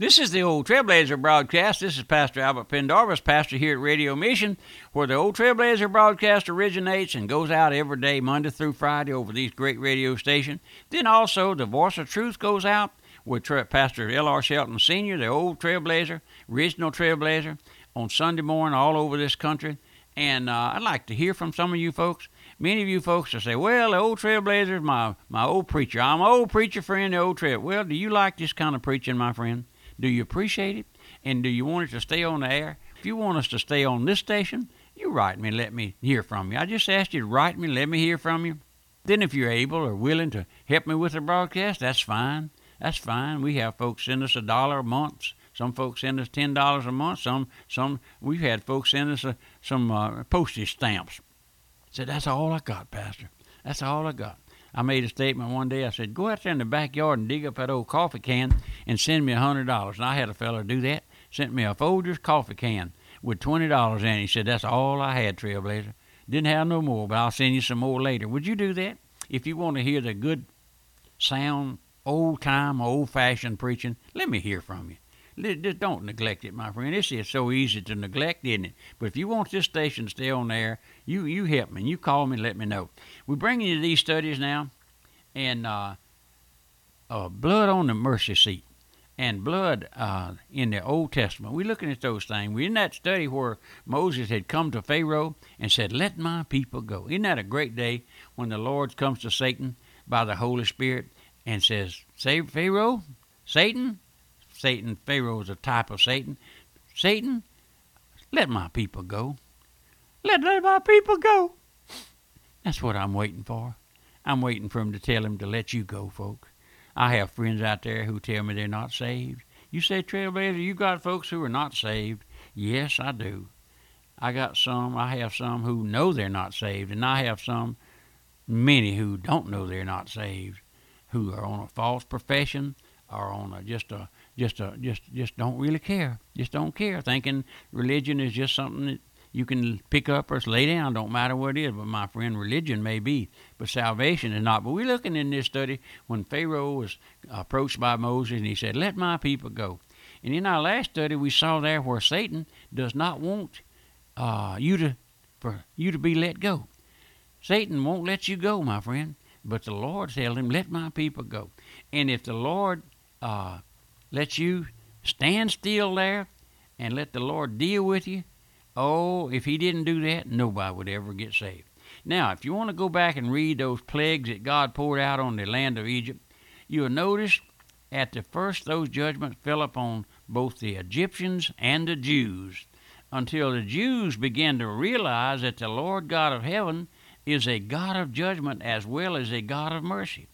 This is the Old Trailblazer broadcast. This is Pastor Albert Pendarvis, pastor here at Radio Mission, where the Old Trailblazer broadcast originates and goes out every day, Monday through Friday, over these great radio stations. Then also, the Voice of Truth goes out with Pastor L.R. Shelton Sr., the Old Trailblazer, original Trailblazer, on Sunday morning all over this country. And uh, I'd like to hear from some of you folks. Many of you folks will say, well, the old trailblazer is my, my old preacher. I'm an old preacher friend, the old trail. Well, do you like this kind of preaching, my friend? Do you appreciate it? And do you want it to stay on the air? If you want us to stay on this station, you write me let me hear from you. I just asked you to write me, let me hear from you. Then, if you're able or willing to help me with the broadcast, that's fine. That's fine. We have folks send us a dollar a month. Some folks send us ten dollars a month. Some, some we've had folks send us a, some uh, postage stamps. Said that's all I got, Pastor. That's all I got. I made a statement one day. I said, "Go out there in the backyard and dig up that old coffee can and send me a hundred dollars." And I had a feller do that. Sent me a Folgers coffee can with twenty dollars in it. He said, "That's all I had, Trailblazer. Didn't have no more, but I'll send you some more later." Would you do that if you want to hear the good sound, old time, old fashioned preaching? Let me hear from you. Just don't neglect it, my friend. It's just so easy to neglect, isn't it? But if you want this station to stay on air, you you help me. You call me, let me know. We bring you these studies now, and uh, uh, blood on the mercy seat and blood uh, in the Old Testament. We're looking at those things. We're in that study where Moses had come to Pharaoh and said, Let my people go. Isn't that a great day when the Lord comes to Satan by the Holy Spirit and says, Say, Pharaoh, Satan, Satan, Pharaoh is a type of Satan. Satan, let my people go. Let, let my people go. That's what I'm waiting for. I'm waiting for him to tell him to let you go, folks. I have friends out there who tell me they're not saved. You say, Trailblazer, you got folks who are not saved. Yes, I do. I got some, I have some who know they're not saved, and I have some, many who don't know they're not saved, who are on a false profession or on a, just a just a just just don't really care. Just don't care, thinking religion is just something that you can pick up or lay down. Don't matter what it is. But my friend, religion may be, but salvation is not. But we're looking in this study when Pharaoh was approached by Moses and he said, "Let my people go." And in our last study, we saw there where Satan does not want uh, you to for you to be let go. Satan won't let you go, my friend. But the Lord told him, "Let my people go." And if the Lord uh, let you stand still there and let the Lord deal with you, oh, if He didn't do that, nobody would ever get saved. Now, if you want to go back and read those plagues that God poured out on the land of Egypt, you'll notice at the first those judgments fell upon both the Egyptians and the Jews until the Jews began to realize that the Lord God of heaven is a God of judgment as well as a God of mercy.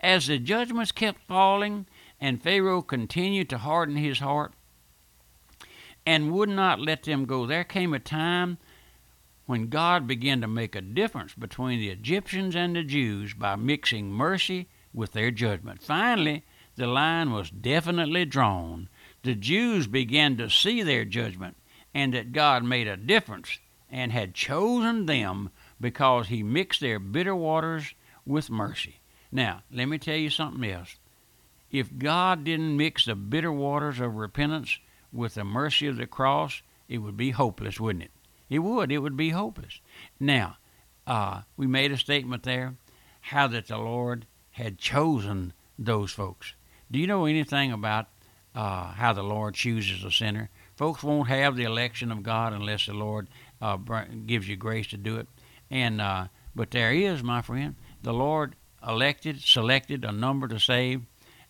As the judgments kept falling, and Pharaoh continued to harden his heart and would not let them go. There came a time when God began to make a difference between the Egyptians and the Jews by mixing mercy with their judgment. Finally, the line was definitely drawn. The Jews began to see their judgment and that God made a difference and had chosen them because he mixed their bitter waters with mercy. Now, let me tell you something else if God didn't mix the bitter waters of repentance with the mercy of the cross, it would be hopeless, wouldn't it? It would. It would be hopeless. Now, uh, we made a statement there how that the Lord had chosen those folks. Do you know anything about uh, how the Lord chooses a sinner? Folks won't have the election of God unless the Lord uh, gives you grace to do it. And uh, but there is, my friend, the Lord elected, selected a number to save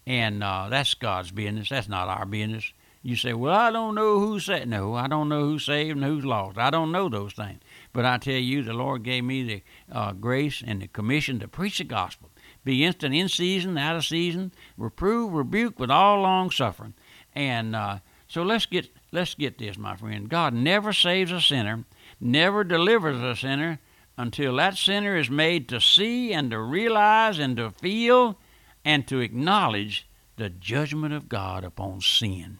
and uh, that's God's business. That's not our business. You say, well, I don't know who's saved. No, I don't know who's saved and who's lost. I don't know those things. But I tell you, the Lord gave me the uh, grace and the commission to preach the gospel. Be instant in season, out of season, reprove, rebuke with all long suffering. And uh, so let's get let's get this, my friend. God never saves a sinner, never delivers a sinner until that sinner is made to see and to realize and to feel and to acknowledge the judgment of God upon sin.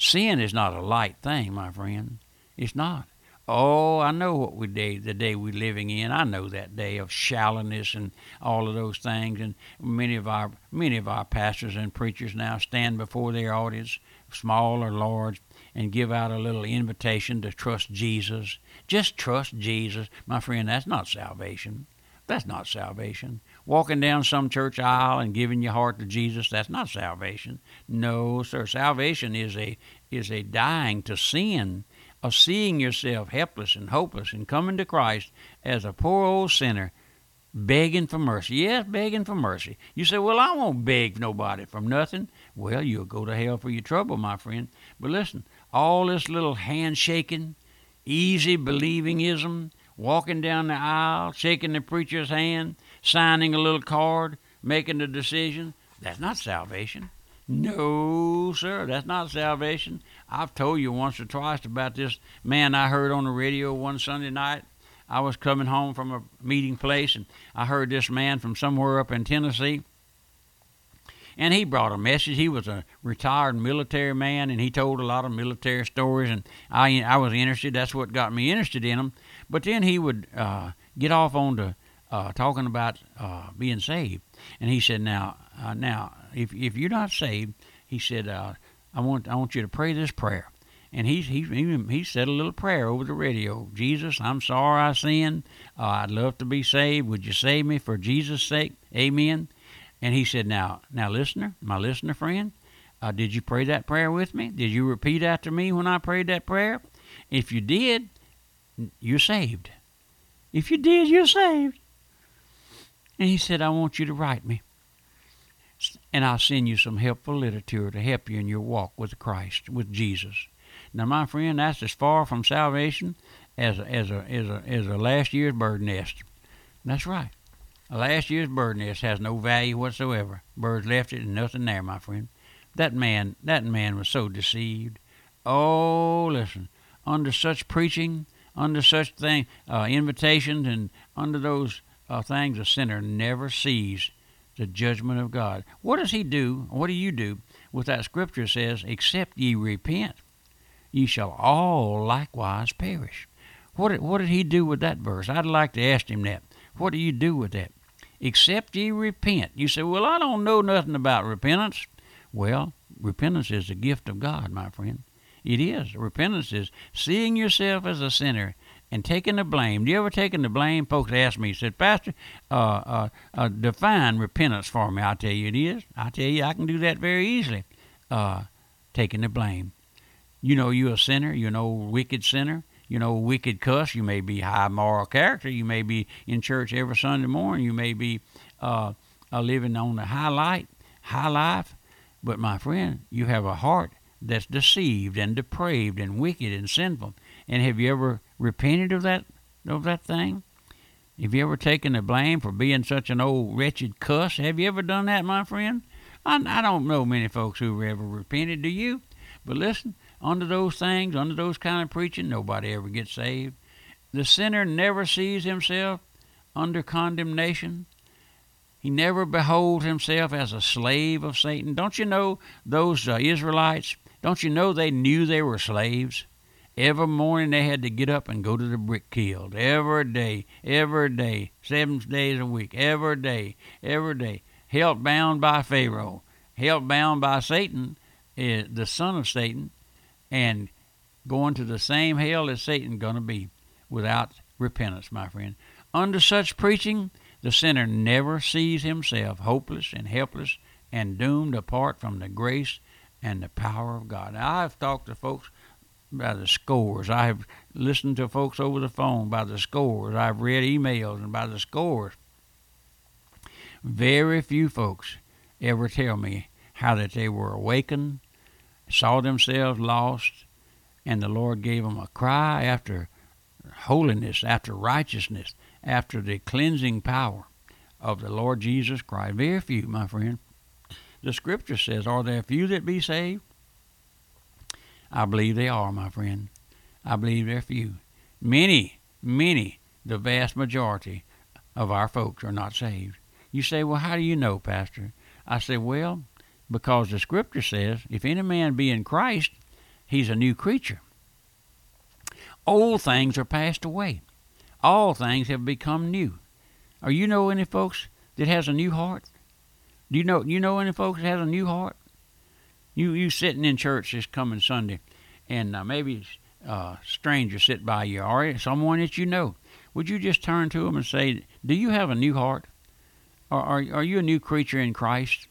Sin is not a light thing, my friend. It's not. Oh, I know what we day the day we're living in. I know that day of shallowness and all of those things. And many of our many of our pastors and preachers now stand before their audience, small or large, and give out a little invitation to trust Jesus. Just trust Jesus, my friend. That's not salvation. That's not salvation. Walking down some church aisle and giving your heart to Jesus, that's not salvation. No, sir. Salvation is a is a dying to sin of seeing yourself helpless and hopeless and coming to Christ as a poor old sinner begging for mercy. Yes, begging for mercy. You say, Well, I won't beg nobody from nothing. Well, you'll go to hell for your trouble, my friend. But listen, all this little handshaking, easy believingism, walking down the aisle, shaking the preacher's hand, signing a little card, making a decision, that's not salvation. No, sir, that's not salvation. I've told you once or twice about this man I heard on the radio one Sunday night. I was coming home from a meeting place and I heard this man from somewhere up in Tennessee. And he brought a message. He was a retired military man and he told a lot of military stories. And I, I was interested. That's what got me interested in him. But then he would uh, get off on to uh, talking about uh, being saved. And he said, Now, uh, now, if, if you're not saved, he said, uh, I want I want you to pray this prayer. And he he he said a little prayer over the radio. Jesus, I'm sorry I sinned. Uh, I'd love to be saved. Would you save me for Jesus' sake? Amen. And he said, now now listener, my listener friend, uh, did you pray that prayer with me? Did you repeat after me when I prayed that prayer? If you did, you're saved. If you did, you're saved. And he said, I want you to write me and I'll send you some helpful literature to help you in your walk with Christ, with Jesus. Now, my friend, that's as far from salvation as a, as a, as a, as a last year's bird nest. That's right. Last year's bird nest has no value whatsoever. Birds left it and nothing there, my friend. That man, that man was so deceived. Oh, listen, under such preaching, under such thing, uh, invitations, and under those uh, things, a sinner never sees the judgment of God. What does he do? What do you do with that scripture says, except ye repent, ye shall all likewise perish. What what did he do with that verse? I'd like to ask him that. What do you do with that? Except ye repent. You say, Well, I don't know nothing about repentance. Well, repentance is a gift of God, my friend. It is. Repentance is seeing yourself as a sinner and taking the blame. Do you ever taken the blame? Folks ask me, said, Pastor, uh, uh, uh, define repentance for me. I tell you it is. I tell you I can do that very easily. Uh, taking the blame. You know you're a sinner. You're an old wicked sinner. You know wicked cuss. You may be high moral character. You may be in church every Sunday morning. You may be uh, living on the high light, high life. But my friend, you have a heart that's deceived and depraved and wicked and sinful. And have you ever repented of that of that thing? Have you ever taken the blame for being such an old wretched cuss? Have you ever done that, my friend? I, I don't know many folks who ever repented. Do you? But listen, under those things, under those kind of preaching, nobody ever gets saved. The sinner never sees himself under condemnation. He never beholds himself as a slave of Satan. Don't you know those uh, Israelites? Don't you know they knew they were slaves? Every morning they had to get up and go to the brick kiln. Every day, every day, seven days a week, every day, every day. Held bound by Pharaoh, held bound by Satan, uh, the son of Satan, and going to the same hell as Satan gonna be without repentance, my friend. Under such preaching, the sinner never sees himself hopeless and helpless and doomed apart from the grace and the power of God. Now, I've talked to folks by the scores. I have listened to folks over the phone by the scores. I've read emails and by the scores. Very few folks ever tell me how that they were awakened, saw themselves lost, and the Lord gave them a cry after holiness, after righteousness, after the cleansing power of the Lord Jesus Christ. Very few, my friend. The scripture says, Are there few that be saved? I believe they are, my friend. I believe they're few. Many, many, the vast majority of our folks are not saved. You say, well, how do you know, Pastor? I say, well, because the scripture says, if any man be in Christ, he's a new creature. Old things are passed away. All things have become new. Are you know any folks that has a new heart? Do you know you know any folks that has a new heart? You you sitting in church this coming Sunday, and uh, maybe a stranger sit by you, or someone that you know. Would you just turn to them and say, "Do you have a new heart? Or are are you a new creature in Christ?"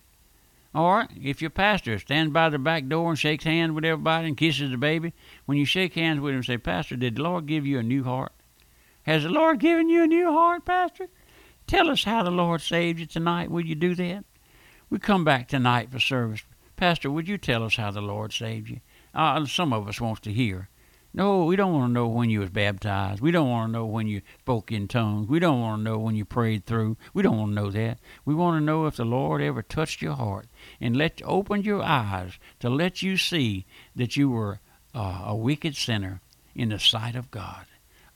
Or if your pastor stands by the back door and shakes hands with everybody and kisses the baby, when you shake hands with him, say, Pastor, did the Lord give you a new heart? Has the Lord given you a new heart, Pastor? Tell us how the Lord saved you tonight. Will you do that? We come back tonight for service. Pastor, would you tell us how the Lord saved you? Uh, some of us wants to hear. No, we don't want to know when you was baptized. We don't want to know when you spoke in tongues. We don't want to know when you prayed through. We don't want to know that. We want to know if the Lord ever touched your heart and let opened your eyes to let you see that you were uh, a wicked sinner in the sight of God.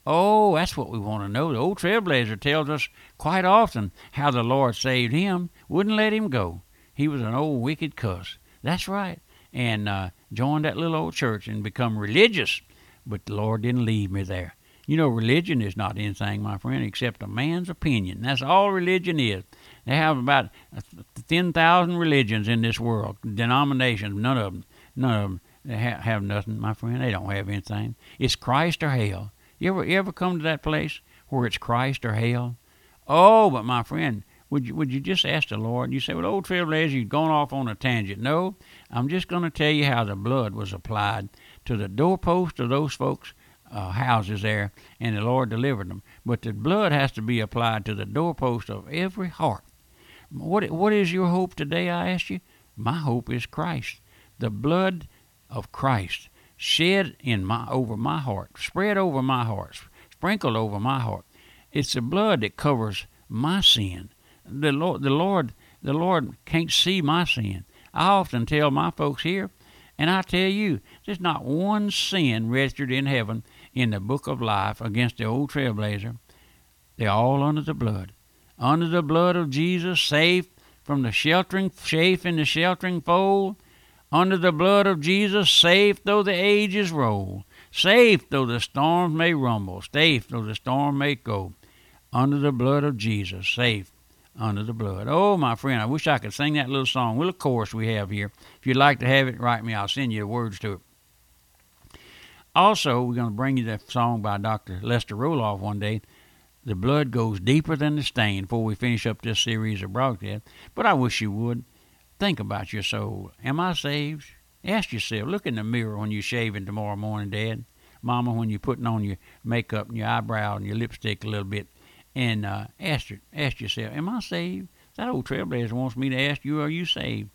Oh, that's what we want to know. The old trailblazer tells us quite often how the Lord saved him, wouldn't let him go. He was an old wicked cuss. That's right. And uh, joined that little old church and become religious but the Lord didn't leave me there. You know, religion is not anything, my friend, except a man's opinion. That's all religion is. They have about 10,000 religions in this world, denominations, none of them, none of them they ha- have nothing, my friend. They don't have anything. It's Christ or hell. You ever, you ever come to that place where it's Christ or hell? Oh, but my friend, would you, would you just ask the Lord? You say, well, old Trailblazer, you've gone off on a tangent. No, I'm just going to tell you how the blood was applied to the doorpost of those folks' uh, houses there, and the Lord delivered them. But the blood has to be applied to the doorpost of every heart. What what is your hope today? I ask you. My hope is Christ, the blood of Christ shed in my over my heart, spread over my heart, sprinkled over my heart. It's the blood that covers my sin. The Lord, the Lord, the Lord can't see my sin. I often tell my folks here, and I tell you, there's not one sin registered in heaven in the book of life against the old trailblazer. They're all under the blood. Under the blood of Jesus, safe from the sheltering, safe in the sheltering fold. Under the blood of Jesus, safe though the ages roll. Safe though the storms may rumble. Safe though the storm may go. Under the blood of Jesus, safe under the blood. Oh, my friend, I wish I could sing that little song, little chorus we have here. If you'd like to have it, write me. I'll send you the words to it. Also, we're going to bring you that song by Dr. Lester Roloff one day. The blood goes deeper than the stain before we finish up this series of broadcasts. But I wish you would. Think about your soul. Am I saved? Ask yourself. Look in the mirror when you're shaving tomorrow morning, Dad. Mama, when you're putting on your makeup and your eyebrow and your lipstick a little bit and uh, ask, ask yourself, am I saved? That old trailblazer wants me to ask you, are you saved?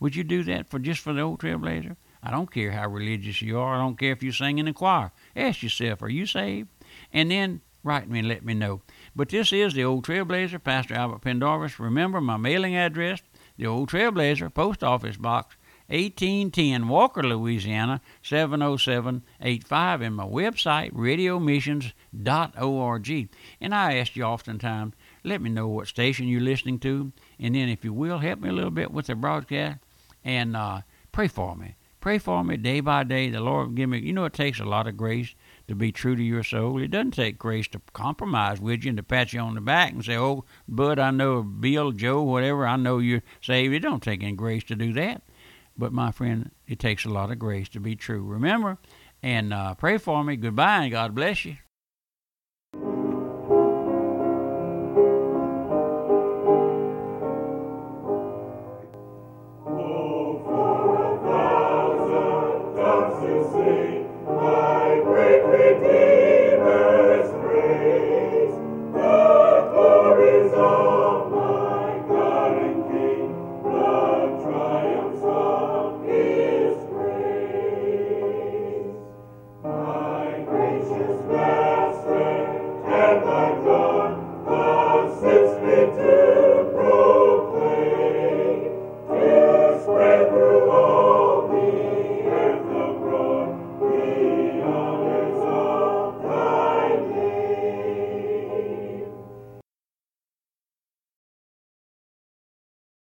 Would you do that for just for the old trailblazer? I don't care how religious you are. I don't care if you sing in the choir. Ask yourself, are you saved? And then write me and let me know. But this is the Old Trailblazer, Pastor Albert Pendarvis. Remember my mailing address, the Old Trailblazer, Post Office Box 1810 Walker, Louisiana 70785, and my website, radiomissions.org. And I ask you oftentimes, let me know what station you're listening to, and then if you will, help me a little bit with the broadcast and uh, pray for me. Pray for me day by day. The Lord give me, you know, it takes a lot of grace to be true to your soul. It doesn't take grace to compromise with you and to pat you on the back and say, oh, Bud, I know Bill, Joe, whatever, I know you're saved. It don't take any grace to do that. But my friend, it takes a lot of grace to be true. Remember, and uh, pray for me. Goodbye, and God bless you.